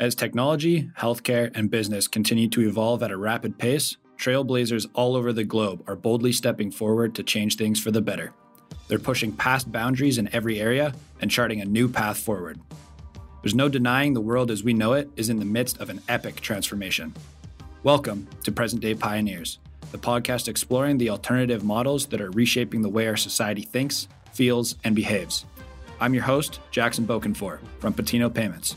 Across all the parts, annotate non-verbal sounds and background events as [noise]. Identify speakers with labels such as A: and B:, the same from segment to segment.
A: As technology, healthcare, and business continue to evolve at a rapid pace, trailblazers all over the globe are boldly stepping forward to change things for the better. They're pushing past boundaries in every area and charting a new path forward. There's no denying the world as we know it is in the midst of an epic transformation. Welcome to Present Day Pioneers, the podcast exploring the alternative models that are reshaping the way our society thinks, feels, and behaves. I'm your host, Jackson Bokenfor from Pateno Payments.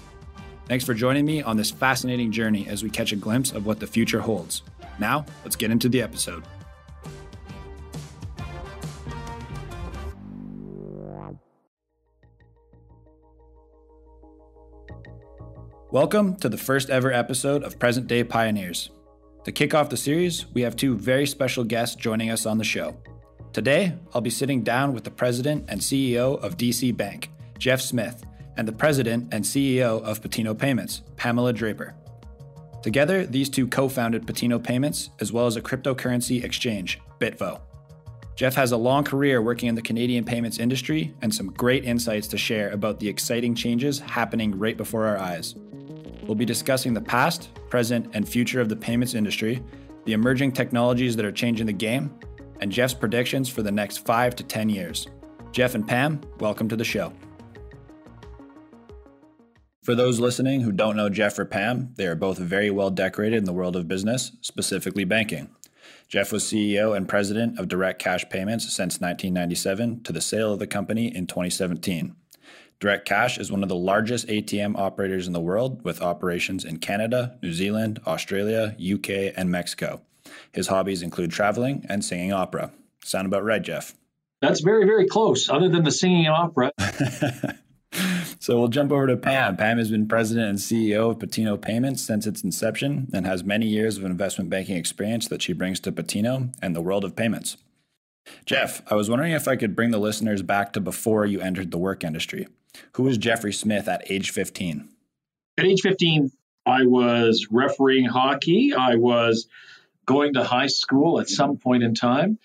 A: Thanks for joining me on this fascinating journey as we catch a glimpse of what the future holds. Now, let's get into the episode. Welcome to the first ever episode of Present Day Pioneers. To kick off the series, we have two very special guests joining us on the show. Today, I'll be sitting down with the president and CEO of DC Bank, Jeff Smith, and the president and CEO of Pateno Payments, Pamela Draper. Together, these two co founded Pateno Payments, as well as a cryptocurrency exchange, Bitvo. Jeff has a long career working in the Canadian payments industry and some great insights to share about the exciting changes happening right before our eyes. We'll be discussing the past, present, and future of the payments industry, the emerging technologies that are changing the game, and Jeff's predictions for the next five to 10 years. Jeff and Pam, welcome to the show. For those listening who don't know Jeff or Pam, they are both very well decorated in the world of business, specifically banking. Jeff was CEO and president of Direct Cash Payments since 1997 to the sale of the company in 2017. Direct Cash is one of the largest ATM operators in the world with operations in Canada, New Zealand, Australia, UK, and Mexico. His hobbies include traveling and singing opera. Sound about right, Jeff?
B: That's very, very close, other than the singing opera. [laughs]
A: so we'll jump over to Pam. Pam has been president and CEO of Pateno Payments since its inception and has many years of investment banking experience that she brings to Pateno and the world of payments. Jeff, I was wondering if I could bring the listeners back to before you entered the work industry. Who was Jeffrey Smith at age 15?
B: At age 15, I was refereeing hockey. I was going to high school at some point in time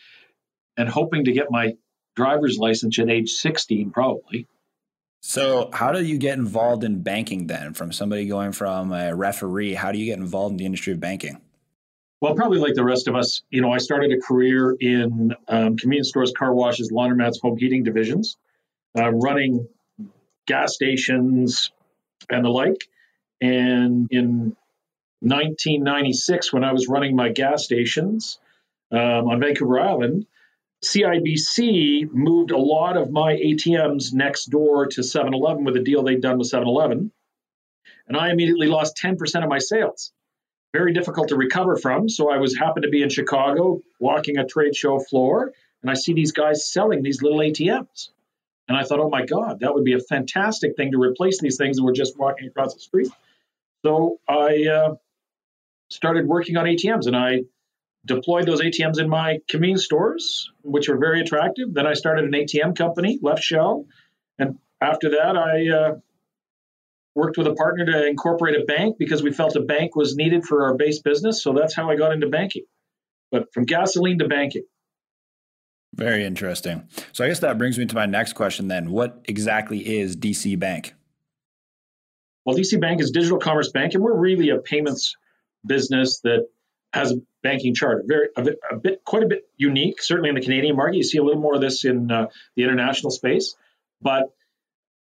B: and hoping to get my driver's license at age 16, probably.
A: So, how do you get involved in banking then? From somebody going from a referee, how do you get involved in the industry of banking?
B: Well, probably like the rest of us, you know, I started a career in um, convenience stores, car washes, laundromats, home heating divisions, uh, running gas stations and the like. And in 1996, when I was running my gas stations um, on Vancouver Island, CIBC moved a lot of my ATMs next door to 7 Eleven with a deal they'd done with 7 Eleven. And I immediately lost 10% of my sales. Very difficult to recover from. So I was happened to be in Chicago walking a trade show floor, and I see these guys selling these little ATMs. And I thought, oh my God, that would be a fantastic thing to replace these things that we're just walking across the street. So I uh, started working on ATMs and I deployed those ATMs in my convenience stores, which were very attractive. Then I started an ATM company, Left Shell. And after that, I uh, worked with a partner to incorporate a bank because we felt a bank was needed for our base business. So that's how I got into banking. But from gasoline to banking.
A: Very interesting. So I guess that brings me to my next question then. What exactly is DC Bank?
B: Well, DC Bank is digital commerce bank, and we're really a payments business that has a banking charter, very a bit, a bit, quite a bit unique. Certainly in the Canadian market, you see a little more of this in uh, the international space. But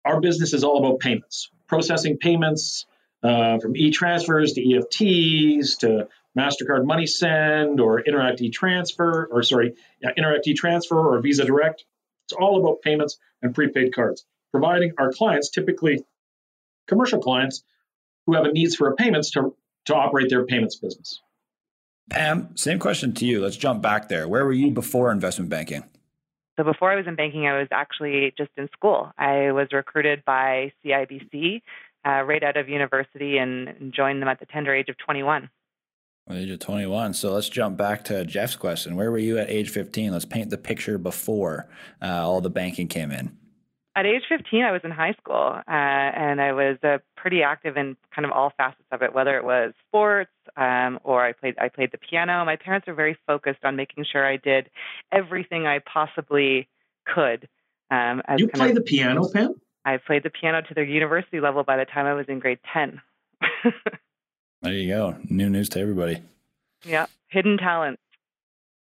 B: our business is all about payments, processing payments uh, from e-transfers to EFTs to Mastercard Money Send or Interac e-transfer, or sorry, yeah, Interac e-transfer or Visa Direct. It's all about payments and prepaid cards, providing our clients, typically commercial clients, who have a needs for payments to, to operate their payments business.
A: Pam, same question to you. Let's jump back there. Where were you before investment banking?
C: So before I was in banking, I was actually just in school. I was recruited by CIBC uh, right out of university and, joined them at the tender age of 21.
A: age of 21. So let's jump back to Jeff's question. Where were you at age 15? Let's paint the picture before uh, all the banking came in
C: at age 15, I was in high school, uh, and I was uh, pretty active in kind of all facets of it, whether it was sports um, or I played I played the piano. My parents were very focused on making sure I did everything I possibly could.
B: Um, as you play of, the piano, Pam?
C: I played the piano to the university level by the time I was in grade 10. [laughs]
A: there you go. New news to everybody.
C: Yeah, hidden talent.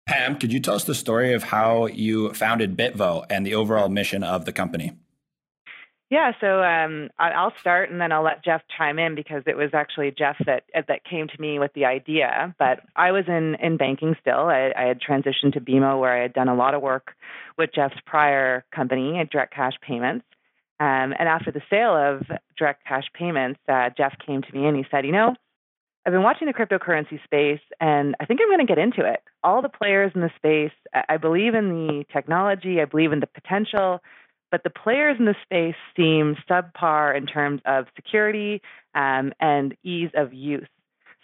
A: Pam, could you tell us the story of how you founded Bitvo and the overall mission of the company?
C: Yeah, so um, I'll start and then I'll let Jeff chime in because it was actually Jeff that that came to me with the idea. But I was in in banking still. I, I had transitioned to BMO where I had done a lot of work with Jeff's prior company, Direct Cash Payments. Um, and after the sale of Direct Cash Payments, uh, Jeff came to me and he said, "You know, I've been watching the cryptocurrency space and I think I'm going to get into it. All the players in the space, I believe in the technology, I believe in the potential." but the players in the space seem subpar in terms of security um, and ease of use.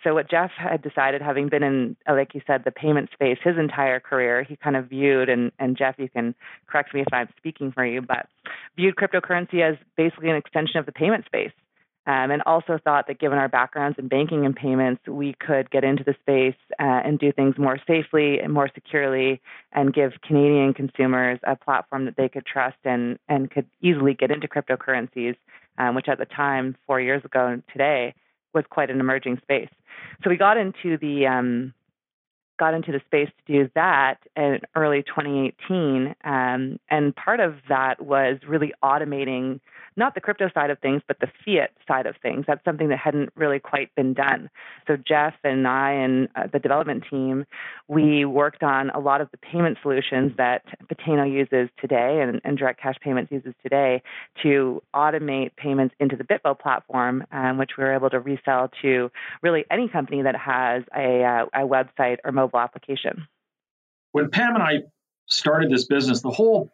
C: So what Jeff had decided, having been in, like you said, the payment space his entire career, he kind of viewed, and, and Jeff, you can correct me if I'm speaking for you, but viewed cryptocurrency as basically an extension of the payment space um, and also thought that given our backgrounds in banking and payments, we could get into the space uh, and do things more safely and more securely and give Canadian consumers a platform that they could trust and, and could easily get into cryptocurrencies, um, which at the time, four years ago and today, was quite an emerging space. So we got into the um, got into the space to do that in early 2018, um, and part of that was really automating not the crypto side of things, but the fiat side of things. That's something that hadn't really quite been done. So Jeff and I and uh, the development team, we worked on a lot of the payment solutions that Pateno uses today and, and Direct Cash Payments uses today to automate payments into the Bitvo platform, um, which we were able to resell to really any company that has a, uh, a website or mobile application.
B: When Pam and I started this business, the whole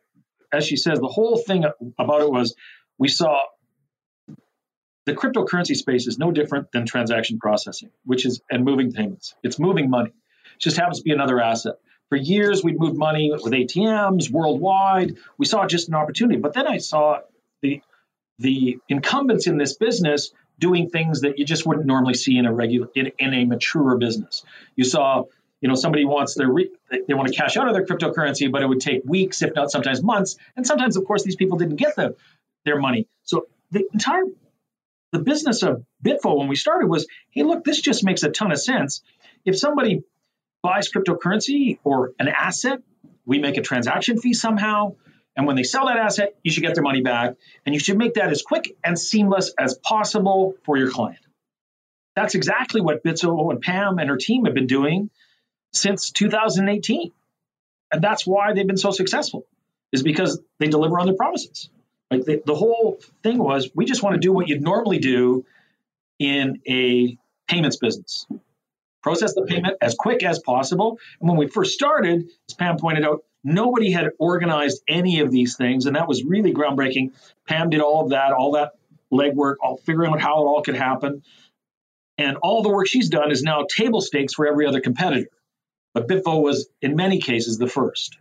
B: as she says, the whole thing about it was we saw the cryptocurrency space is no different than transaction processing, which is and moving payments. It's moving money. It just happens to be another asset. For years, we'd moved money with ATMs worldwide. We saw just an opportunity. But then I saw the the incumbents in this business doing things that you just wouldn't normally see in a regular in, in a mature business. You saw, you know, somebody wants their re, they want to cash out of their cryptocurrency, but it would take weeks, if not sometimes months. And sometimes, of course, these people didn't get the their money. So the entire the business of Bitvo when we started was, hey, look, this just makes a ton of sense. If somebody buys cryptocurrency or an asset, we make a transaction fee somehow. And when they sell that asset, you should get their money back. And you should make that as quick and seamless as possible for your client. That's exactly what Bitvo and Pam and her team have been doing since 2018. And that's why they've been so successful, is because they deliver on their promises. Like the, the whole thing was, we just want to do what you'd normally do in a payments business. Process the payment as quick as possible. And when we first started, as Pam pointed out, nobody had organized any of these things, and that was really groundbreaking. Pam did all of that, all that legwork, all figuring out how it all could happen. And all the work she's done is now table stakes for every other competitor. But Bitvo was, in many cases, the first.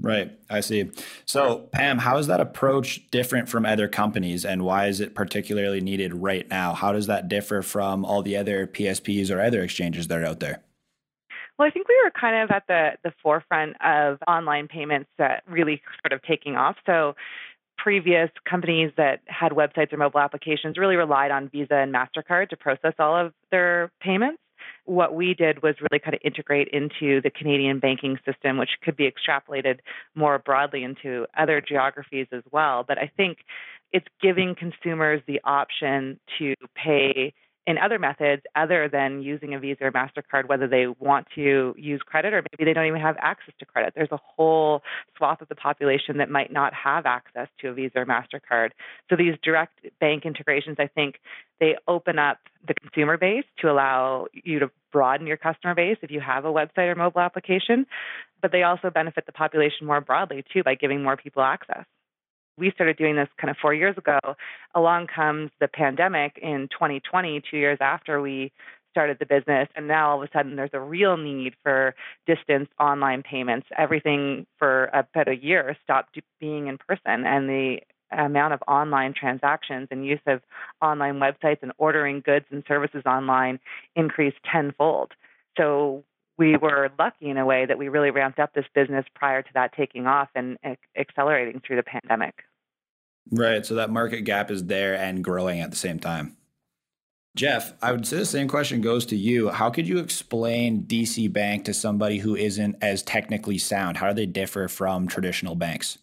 A: Right. I see. So, Pam, how is that approach different from other companies and why is it particularly needed right now? How does that differ from all the other PSPs or other exchanges that are out there?
C: Well, I think we were kind of at the, the forefront of online payments that really sort of taking off. So, previous companies that had websites or mobile applications really relied on Visa and MasterCard to process all of their payments what we did was really kind of integrate into the Canadian banking system, which could be extrapolated more broadly into other geographies as well. But I think it's giving consumers the option to pay in other methods other than using a Visa or MasterCard, whether they want to use credit or maybe they don't even have access to credit. There's a whole swath of the population that might not have access to a Visa or MasterCard. So these direct bank integrations, I think, they open up the consumer base to allow you to broaden your customer base if you have a website or mobile application, but they also benefit the population more broadly too by giving more people access we started doing this kind of four years ago. Along comes the pandemic in 2020, two years after we started the business. And now all of a sudden there's a real need for distance online payments. Everything for about a year stopped being in person. And the amount of online transactions and use of online websites and ordering goods and services online increased tenfold. So we were lucky in a way that we really ramped up this business prior to that taking off and accelerating through the pandemic.
A: Right. So that market gap is there and growing at the same time. Jeff, I would say the same question goes to you. How could you explain DC Bank to somebody who isn't as technically sound? How do they differ from traditional banks?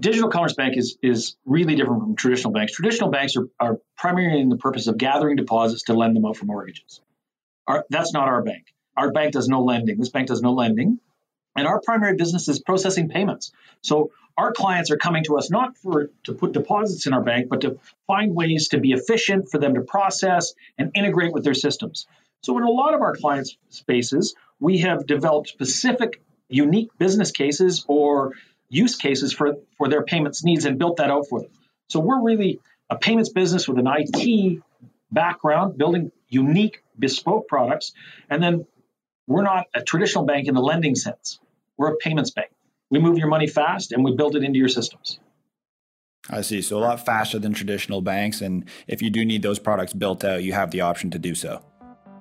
B: Digital Commerce Bank is is really different from traditional banks. Traditional banks are, are primarily in the purpose of gathering deposits to lend them out for mortgages. Our, that's not our bank. Our bank does no lending. This bank does no lending. And our primary business is processing payments. So our clients are coming to us not for to put deposits in our bank, but to find ways to be efficient for them to process and integrate with their systems. So in a lot of our clients' spaces, we have developed specific, unique business cases or use cases for, for their payments needs and built that out for them. So we're really a payments business with an IT background, building unique, bespoke products. And then we're not a traditional bank in the lending sense. We're a payments bank. We move your money fast and we build it into your systems.
A: I see. So a lot faster than traditional banks. And if you do need those products built out, you have the option to do so.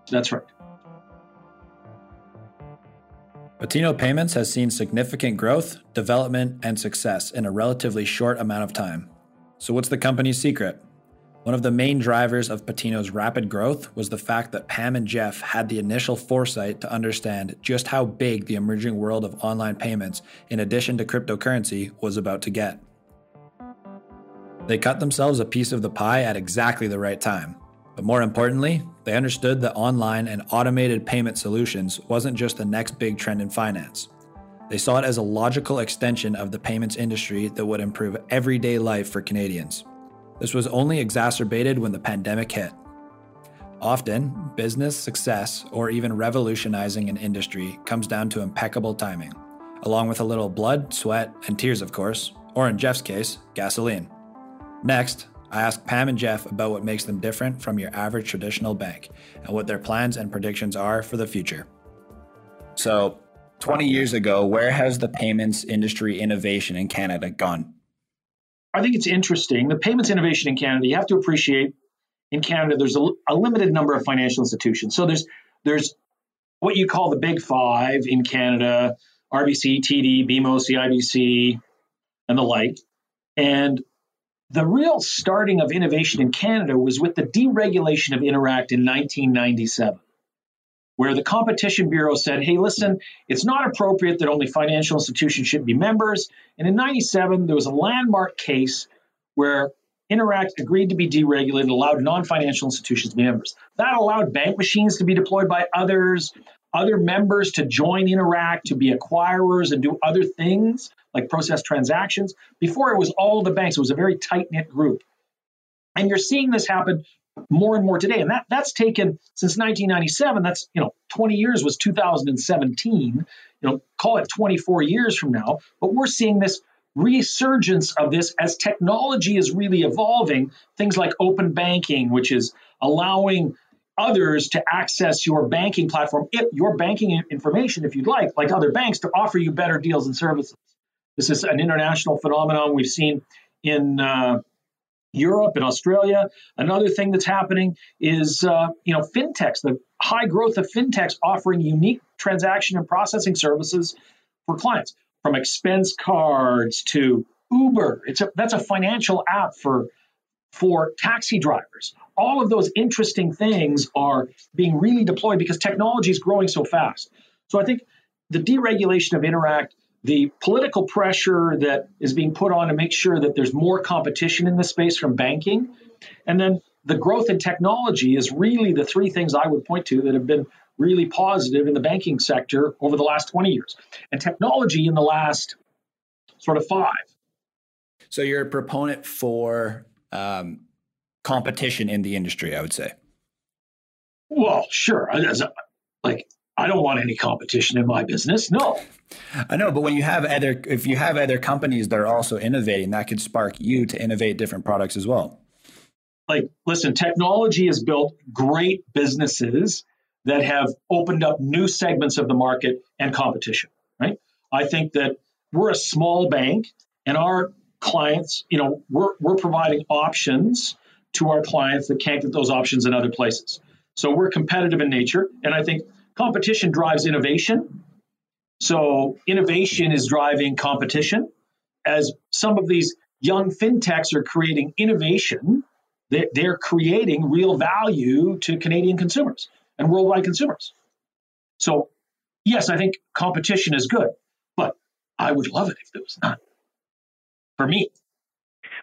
B: That's right.
A: Pateno Payments has seen significant growth, development, and success in a relatively short amount of time. So, what's the company's secret? One of the main drivers of Pateno's rapid growth was the fact that Pam and Jeff had the initial foresight to understand just how big the emerging world of online payments, in addition to cryptocurrency, was about to get. They cut themselves a piece of the pie at exactly the right time. But more importantly, they understood that online and automated payment solutions wasn't just the next big trend in finance. They saw it as a logical extension of the payments industry that would improve everyday life for Canadians. This was only exacerbated when the pandemic hit. Often, business success or even revolutionizing an industry comes down to impeccable timing, along with a little blood, sweat, and tears, of course, or in Jeff's case, gasoline. Next, I asked Pam and Jeff about what makes them different from your average traditional bank and what their plans and predictions are for the future. So, 20 years ago, where has the payments industry innovation in Canada gone?
B: I think it's interesting. The payments innovation in Canada, you have to appreciate in Canada, there's a, a, limited number of financial institutions. So there's there's what you call the big five in Canada, RBC, TD, BMO, CIBC, and the like. And the real starting of innovation in Canada was with the deregulation of Interac in 1997 where the Competition Bureau said, hey, listen, it's not appropriate that only financial institutions should be members. And in 97, there was a landmark case where Interac agreed to be deregulated allowed non financial institutions to be members. That allowed bank machines to be deployed by others, other members to join Interac, to be acquirers and do other things like process transactions. Before it was all the banks, it was a very tight knit group. And you're seeing this happen more and more today. And that that's taken since 1997. That's you know 20 years was 2017. You know, call it 24 years from now. But we're seeing this resurgence of this as technology is really evolving. Things like open banking, which is allowing others to access your banking platform, if your banking information, if you'd like, like other banks, to offer you better deals and services. This is an international phenomenon we've seen in uh, Europe and Australia. Another thing that's happening is, uh, you know, fintechs, the high growth of fintechs offering unique transaction and processing services for clients, from expense cards to Uber. It's a, that's a financial app for for taxi drivers. All of those interesting things are being really deployed because technology is growing so fast. So I think the deregulation of Interac the political pressure that is being put on to make sure that there's more competition in the space from banking, and then the growth in technology is really the three things I would point to that have been really positive in the banking sector over the last 20 years, and technology in the last sort of five.
A: So you're a proponent for um, competition in the industry, I would say.
B: Well, sure. Like I don't want any competition in my business. No.
A: I know, but when you have other, if you have other companies that are also innovating, that could spark you to innovate different products as well.
B: Like, listen, technology has built great businesses that have opened up new segments of the market and competition, right? I think that we're a small bank and our clients, you know, we're, we're providing options to our clients that can't get those options in other places. So we're competitive in nature. And I think competition drives innovation. So innovation is driving competition. As some of these young fintechs are creating innovation they're, creating real value to Canadian consumers and worldwide consumers. So, yes, I think competition is good, but I would love it if there was none. For me,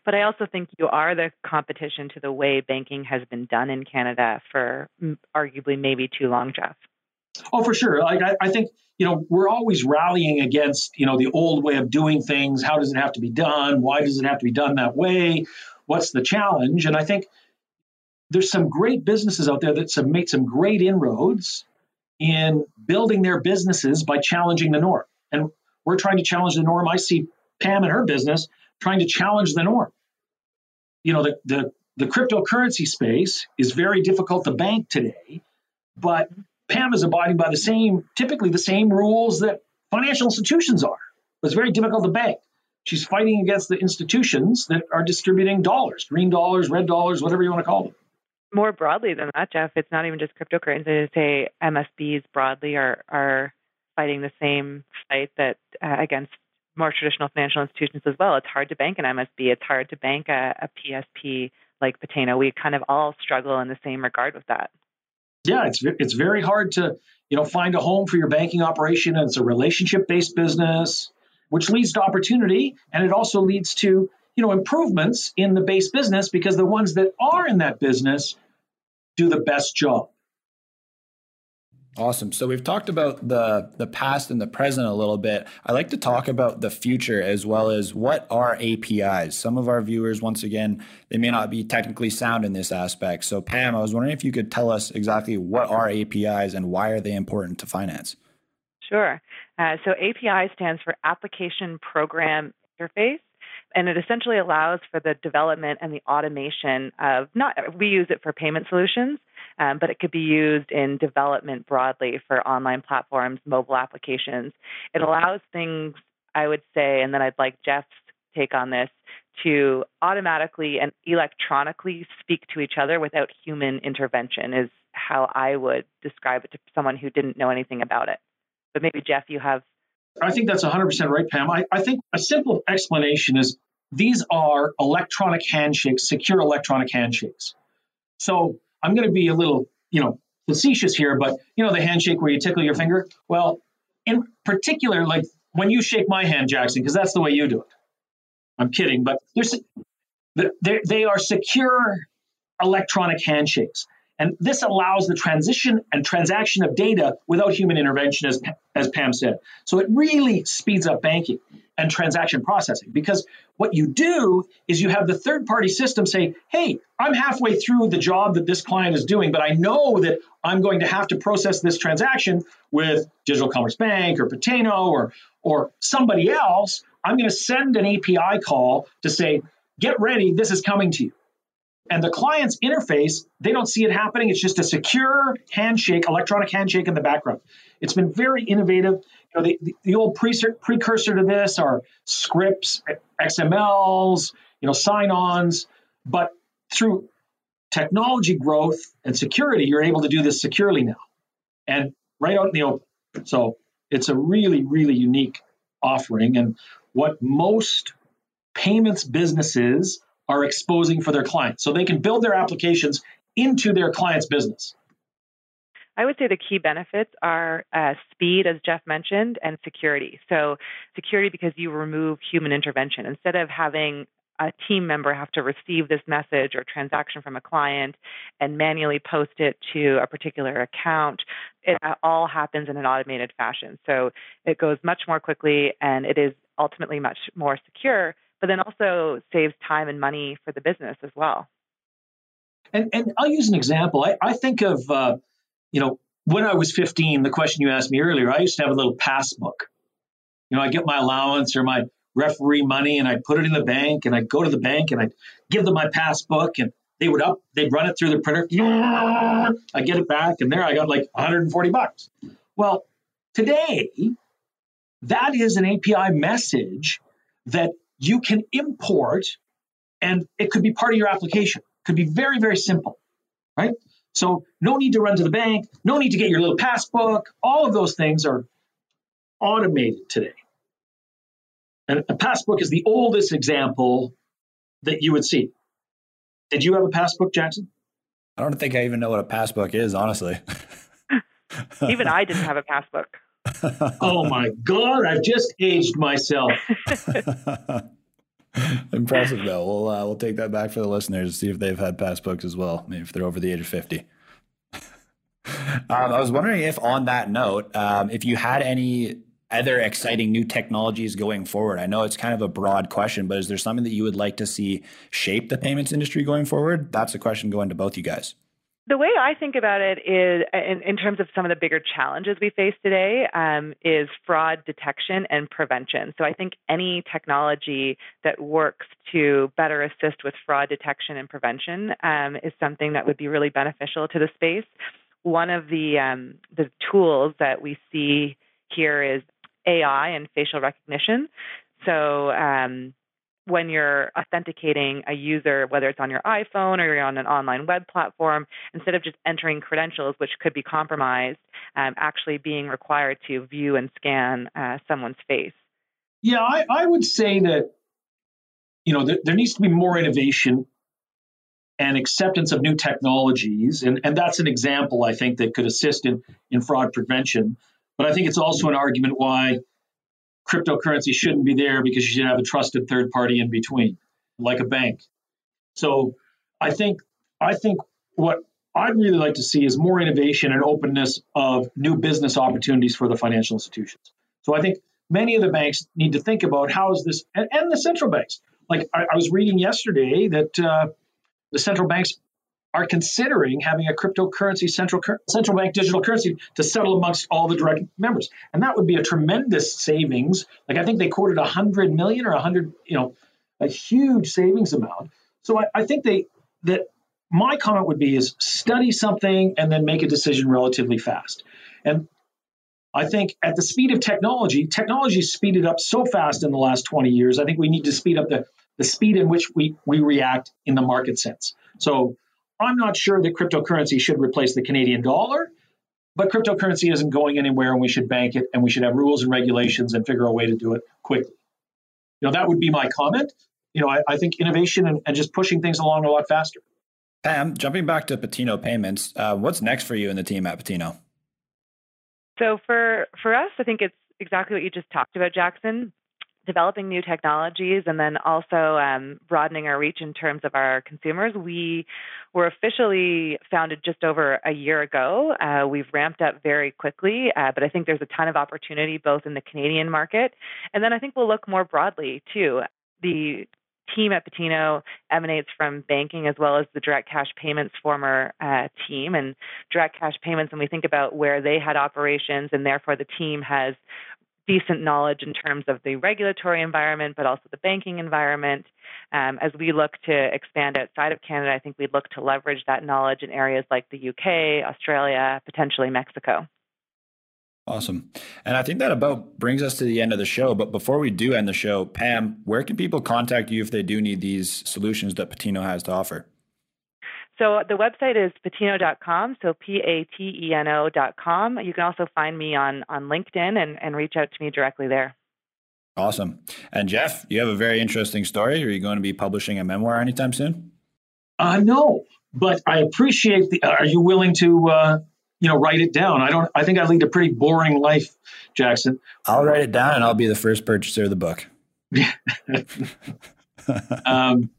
C: but I also think you are the competition to the way banking has been done in Canada for arguably maybe too long, Jeff.
B: Oh, for sure. Like I, I think you know we're always rallying against you know the old way of doing things. How does it have to be done? Why does it have to be done that way? What's the challenge? And I think there's some great businesses out there that have made some great inroads in building their businesses by challenging the norm. And we're trying to challenge the norm. I see Pam and her business trying to challenge the norm. You know, the, the, the cryptocurrency space is very difficult to bank today, but Pam is abiding by the same, typically the same rules that financial institutions are. It's very difficult to bank. She's fighting against the institutions that are distributing dollars, green dollars, red dollars, whatever you want to call them.
C: More broadly than that, Jeff, it's not even just cryptocurrency. I say MSBs broadly are are fighting the same fight that uh, against more traditional financial institutions as well. It's hard to bank an MSB. It's hard to bank a, a PSP like Pateno. We kind of all struggle in the same regard with that.
B: Yeah, it's it's very hard to you know find a home for your banking operation, and it's a relationship based business, which leads to opportunity, and it also leads to you know improvements in the base business because the ones that are in that business do the best job.
A: Awesome. So we've talked about the the past and the present a little bit. I like to talk about the future as well as what are APIs. Some of our viewers, once again, they may not be technically sound in this aspect. So Pam, I was wondering if you could tell us exactly what are APIs and why are they important to finance?
C: Sure. Uh, so API stands for Application Program Interface and it essentially allows for the development and the automation of not we use it for payment solutions um, but it could be used in development broadly for online platforms, mobile applications. It allows things, I would say, and then I'd like Jeff's take on this, to automatically and electronically speak to each other without human intervention, is how I would describe it to someone who didn't know anything about it. But maybe, Jeff, you have.
B: I think that's 100% right, Pam. I, I think a simple explanation is these are electronic handshakes, secure electronic handshakes. So I'm going to be a little, you know, facetious here, but you know, the handshake where you tickle your finger. Well, in particular, like when you shake my hand, Jackson, because that's the way you do it. I'm kidding, but there's they are secure electronic handshakes. And this allows the transition and transaction of data without human intervention, as, as Pam said. So it really speeds up banking and transaction processing because what you do is you have the third party system say, hey, I'm halfway through the job that this client is doing, but I know that I'm going to have to process this transaction with Digital Commerce Bank or Pateno or, or somebody else. I'm going to send an API call to say, get ready, this is coming to you. And the client's interface, they don't see it happening. It's just a secure handshake, electronic handshake in the background. It's been very innovative. Know, the, the, the old precursor to this are scripts, XMLs, you know, sign-ons. But through technology growth and security, you're able to do this securely now, and right out in the open. So it's a really, really unique offering, and what most payments businesses are exposing for their clients. So they can build their applications into their client's business.
C: I would say the key benefits are uh, speed, as Jeff mentioned, and security. So, security because you remove human intervention. Instead of having a team member have to receive this message or transaction from a client and manually post it to a particular account. It all happens in an automated fashion. So it goes much more quickly and it is ultimately much more secure but then also saves time and money for the business as well.
B: And, and I'll use an example. I, I think of, uh, you know, when I was 15, the question you asked me earlier, I used to have a little passbook. You know, I get my allowance or my referee money and I'd put it in the bank and I'd go to the bank and I'd give them my passbook and they would up, they'd run it through the printer. I get it back and there I got like 140 bucks. Well, today, that is an API message that you can import and it could be part of your application. Could be very, very simple, right? So no need to run to the bank, no need to get your little passbook. All of those things are automated today. And a passbook is the oldest example that you would see. Did you have a passbook, Jackson?
A: I don't think I even know what a passbook is, honestly. [laughs]
C: even I didn't have a passbook. [laughs]
B: oh my God, I've just aged myself. [laughs] [laughs]
A: Impressive, though. We'll, uh, we'll take that back for the listeners to see if they've had passbooks as well, maybe if they're over the age of 50. [laughs] Um, I was wondering if, on that note, um, if you had any other exciting new technologies going forward? I know it's kind of a broad question, but is there something that you would like to see shape the payments industry going forward? That's a question going to both you guys.
C: The way I think about it is, in, in terms of some of the bigger challenges we face today, um, is fraud detection and prevention. So I think any technology that works to better assist with fraud detection and prevention um, is something that would be really beneficial to the space. One of the um, the tools that we see here is AI and facial recognition. So um, when you're authenticating a user, whether it's on your iPhone or you're on an online web platform, instead of just entering credentials, which could be compromised, um, actually being required to view and scan uh, someone's face.
B: Yeah, I, I, would say that you know there, there needs to be more innovation and acceptance of new technologies, and, and that's an example I think that could assist in in fraud prevention. But I think it's also an argument why cryptocurrency shouldn't be there because you should have a trusted third party in between, like a bank. So I think I think what I'd really like to see is more innovation and openness of new business opportunities for the financial institutions. So I think many of the banks need to think about how is this, and, and the central banks. Like I, I was reading yesterday that uh, the central banks are considering having a cryptocurrency central central bank digital currency to settle amongst all the direct members, and that would be a tremendous savings. Like I think they quoted a hundred million or a hundred, you know, a huge savings amount. So I, I think they that my comment would be is study something and then make a decision relatively fast. And I think at the speed of technology, technology speeded up so fast in the last 20 years. I think we need to speed up the, the speed in which we, we react in the market sense. So I'm not sure that cryptocurrency should replace the Canadian dollar, but cryptocurrency isn't going anywhere and we should bank it and we should have rules and regulations and figure a way to do it quickly. You know, that would be my comment. You know, I, I think innovation and, and, just pushing things along a lot faster.
A: Pam, jumping back to Pateno Payments, uh, what's next for you and the team at Pateno?
C: So for for us, I think it's exactly what you just talked about, Jackson developing new technologies and then also um, broadening our reach in terms of our consumers. We were officially founded just over a year ago. Uh, we've ramped up very quickly, uh, but I think there's a ton of opportunity both in the Canadian market and then I think we'll look more broadly too. The team at Pateno emanates from banking as well as the direct cash payments former uh, team. And direct cash payments, when we think about where they had operations, and therefore the team has decent knowledge in terms of the regulatory environment, but also the banking environment. Um, as we look to expand outside of Canada, I think we'd look to leverage that knowledge in areas like the UK, Australia, potentially Mexico.
A: Awesome. And I think that about brings us to the end of the show. But before we do end the show, Pam, where can people contact you if they do need these solutions that Pateno has to offer?
C: So the website is pateno.com, so P A T E N O.com. You can also find me on, on LinkedIn and, and reach out to me directly there.
A: Awesome. And Jeff, you have a very interesting story. Are you going to be publishing a memoir anytime soon?
B: Uh, no, but I appreciate the. Are you willing to, uh, you know, write it down? I don't. I think I lead a pretty boring life, Jackson.
A: I'll write it down, and I'll be the first purchaser of the book. [laughs]
B: um,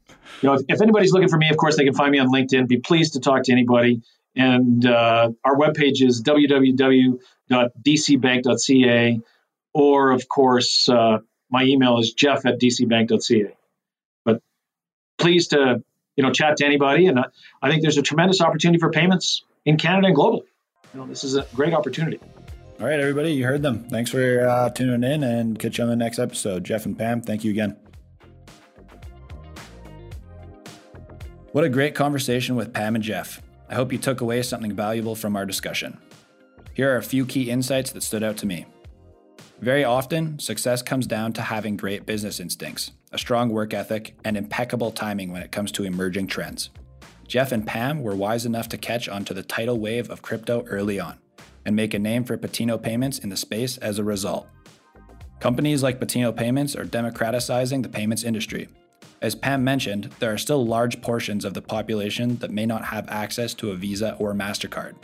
B: you know, if, if, anybody's looking for me, of course, they can find me on LinkedIn. Be pleased to talk to anybody. And uh, our webpage is www.dcbank.ca, or of course, uh, my email is jeff at dcbank.ca. But pleased to you know chat to anybody, and I, I think there's a tremendous opportunity for payments in Canada and globally. You know, this is a great opportunity.
A: All right, everybody, you heard them. Thanks for uh, tuning in, and catch you on the next episode. Jeff and Pam, thank you again. What a great conversation with Pam and Jeff. I hope you took away something valuable from our discussion. Here are a few key insights that stood out to me. Very often, success comes down to having great business instincts, a strong work ethic, and impeccable timing when it comes to emerging trends. Jeff and Pam were wise enough to catch onto the tidal wave of crypto early on and make a name for Pateno payments in the space as a result. Companies like Pateno Payments are democratizing the payments industry As Pam mentioned, there are still large portions of the population that may not have access to a Visa or MasterCard.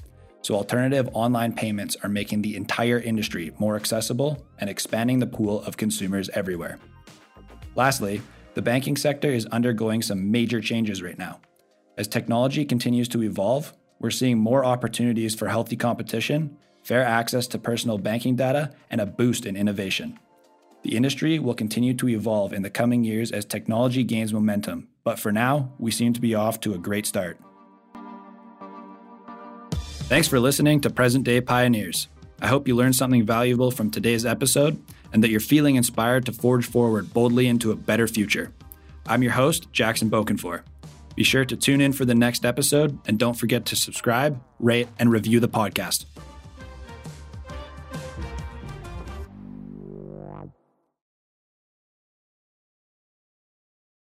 A: So, alternative online payments are making the entire industry more accessible and expanding the pool of consumers everywhere. Lastly, the banking sector is undergoing some major changes right now. As technology continues to evolve, we're seeing more opportunities for healthy competition, fair access to personal banking data, and a boost in innovation. The industry will continue to evolve in the coming years as technology gains momentum, but for now, we seem to be off to a great start. Thanks for listening to Present Day Pioneers. I hope you learned something valuable from today's episode and that you're feeling inspired to forge forward boldly into a better future. I'm your host, Jackson Bokenfor. Be sure to tune in for the next episode and don't forget to subscribe, rate, and review the podcast.